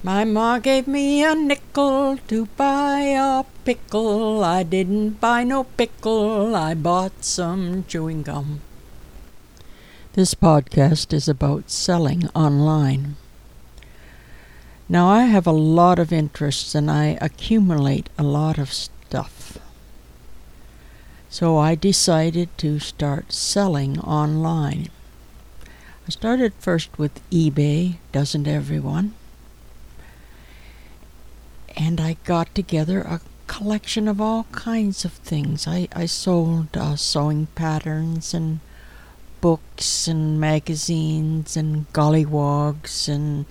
My ma gave me a nickel to buy a pickle. I didn't buy no pickle, I bought some chewing gum. This podcast is about selling online. Now, I have a lot of interests and I accumulate a lot of stuff. So I decided to start selling online. I started first with eBay, doesn't everyone? And I got together a collection of all kinds of things. I, I sold uh, sewing patterns and books and magazines and gollywogs and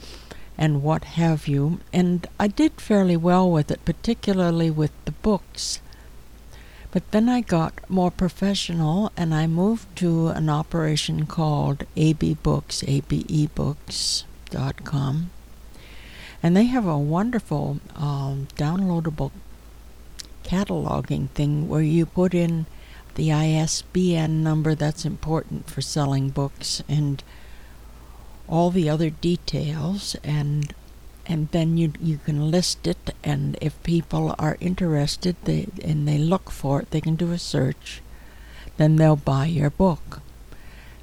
and what have you. And I did fairly well with it, particularly with the books. But then I got more professional and I moved to an operation called AbeBooks, abebooks.com. And they have a wonderful um, downloadable cataloging thing where you put in the ISBN number that's important for selling books and all the other details and and then you you can list it. And if people are interested they and they look for it they can do a search then they'll buy your book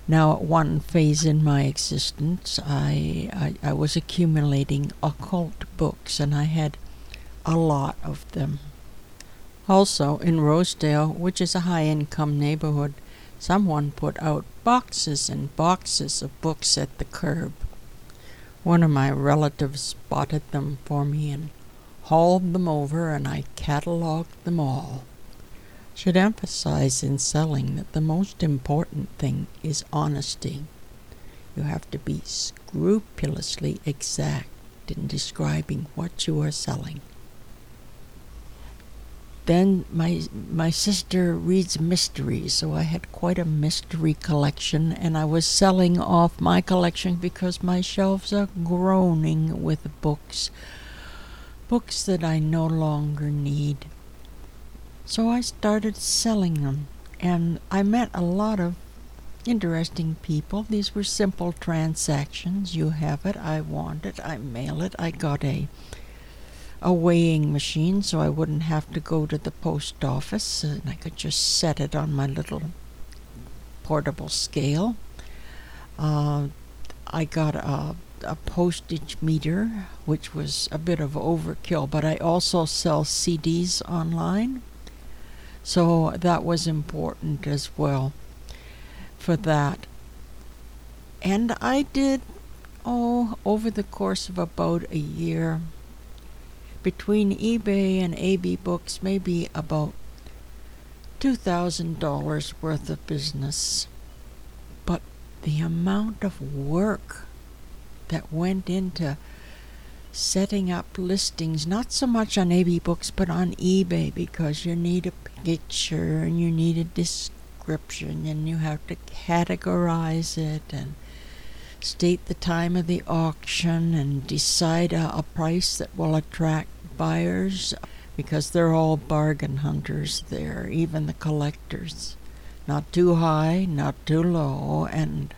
now, at one phase in my existence, I, I, I was accumulating occult books, and I had a lot of them. Also, in Rosedale, which is a high income neighborhood, someone put out boxes and boxes of books at the curb. One of my relatives spotted them for me and hauled them over, and I catalogued them all should emphasize in selling that the most important thing is honesty. You have to be scrupulously exact in describing what you are selling. Then my my sister reads mysteries, so I had quite a mystery collection, and I was selling off my collection because my shelves are groaning with books, books that I no longer need. So I started selling them, and I met a lot of interesting people. These were simple transactions. You have it, I want it, I mail it. I got a a weighing machine so I wouldn't have to go to the post office and I could just set it on my little portable scale. Uh, I got a, a postage meter, which was a bit of overkill, but I also sell CDs online. So that was important as well for that. And I did, oh, over the course of about a year, between eBay and AbeBooks, maybe about $2,000 worth of business. But the amount of work that went into setting up listings, not so much on AbeBooks, but on eBay, because you need a picture and you need a description and you have to categorize it and state the time of the auction and decide a, a price that will attract buyers because they're all bargain hunters there, even the collectors. Not too high, not too low, and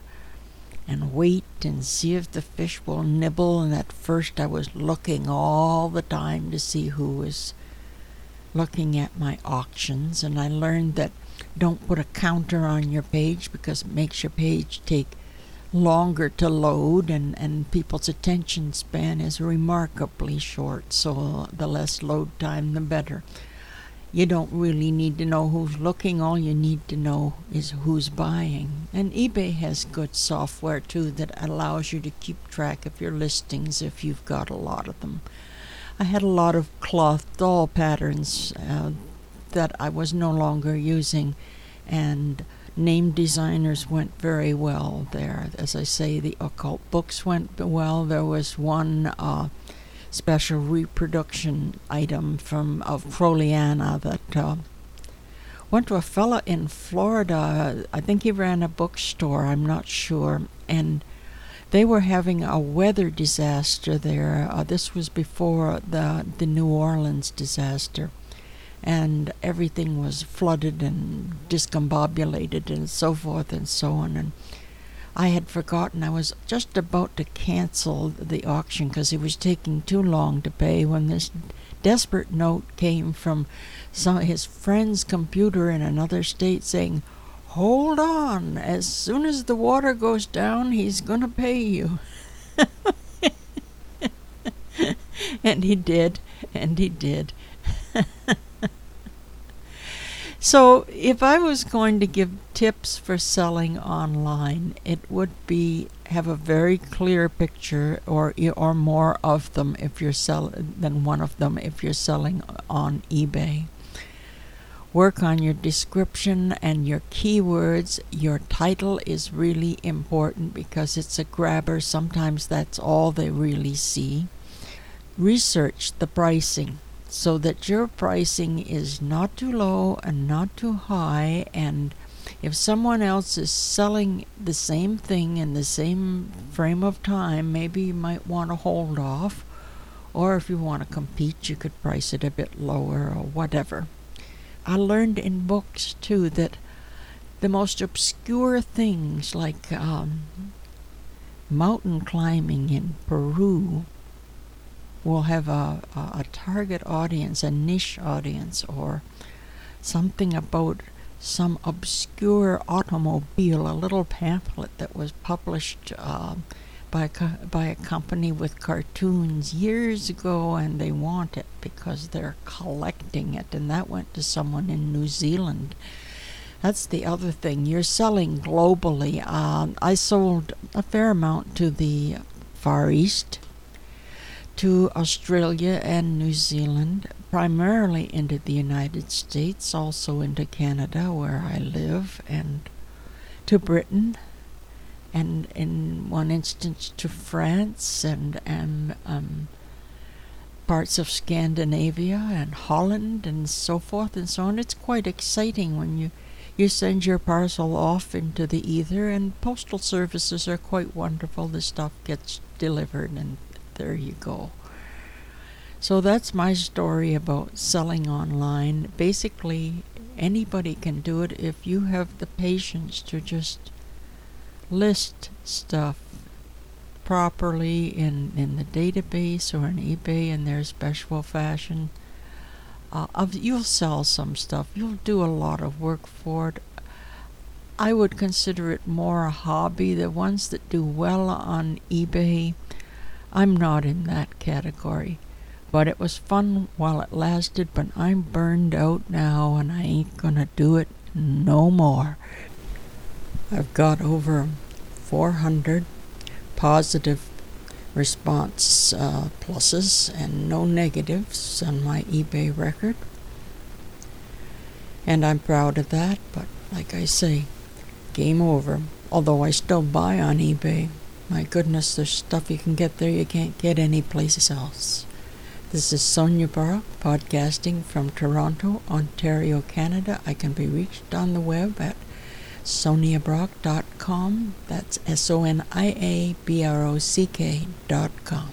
and wait and see if the fish will nibble. And at first, I was looking all the time to see who was looking at my auctions. And I learned that don't put a counter on your page because it makes your page take longer to load and, and people's attention span is remarkably short so the less load time the better you don't really need to know who's looking. All you need to know is who's buying. And eBay has good software too that allows you to keep track of your listings if you've got a lot of them. I had a lot of cloth doll patterns uh, that I was no longer using, and name designers went very well there. As I say, the occult books went well. There was one. Uh, special reproduction item from of Crowleyana that uh, went to a fella in Florida. I think he ran a bookstore. I'm not sure, and they were having a weather disaster there. Uh, this was before the the New Orleans disaster, and everything was flooded and discombobulated and so forth and so on. And I had forgotten I was just about to cancel the auction because it was taking too long to pay when this desperate note came from some his friend's computer in another state saying, "Hold on, as soon as the water goes down, he's going to pay you." and he did, and he did. So, if I was going to give tips for selling online, it would be have a very clear picture or or more of them if you're sell than one of them if you're selling on eBay. Work on your description and your keywords. Your title is really important because it's a grabber. Sometimes that's all they really see. Research the pricing so that your pricing is not too low and not too high and if someone else is selling the same thing in the same frame of time maybe you might want to hold off or if you want to compete you could price it a bit lower or whatever. I learned in books too that the most obscure things like um, mountain climbing in peru will have a, a, a target audience, a niche audience, or something about some obscure automobile, a little pamphlet that was published uh, by, a, by a company with cartoons years ago, and they want it because they're collecting it, and that went to someone in New Zealand. That's the other thing. You're selling globally. Uh, I sold a fair amount to the Far East, to Australia and New Zealand, primarily into the United States, also into Canada, where I live, and to Britain, and in one instance to France and, and um, parts of Scandinavia and Holland and so forth and so on. It's quite exciting when you you send your parcel off into the ether and postal services are quite wonderful the stuff gets delivered and there you go. So that's my story about selling online. Basically, anybody can do it if you have the patience to just list stuff properly in, in the database or in eBay in their special fashion. Uh, you'll sell some stuff. You'll do a lot of work for it. I would consider it more a hobby. The ones that do well on eBay I'm not in that category. But it was fun while it lasted, but I'm burned out now and I ain't gonna do it no more. I've got over 400 positive response uh, pluses and no negatives on my eBay record. And I'm proud of that, but like I say, game over. Although I still buy on eBay. My goodness, there's stuff you can get there you can't get anyplace else. This is Sonia Brock, podcasting from Toronto, Ontario, Canada. I can be reached on the web at soniabrock.com. That's S O N I A B R O C K.com.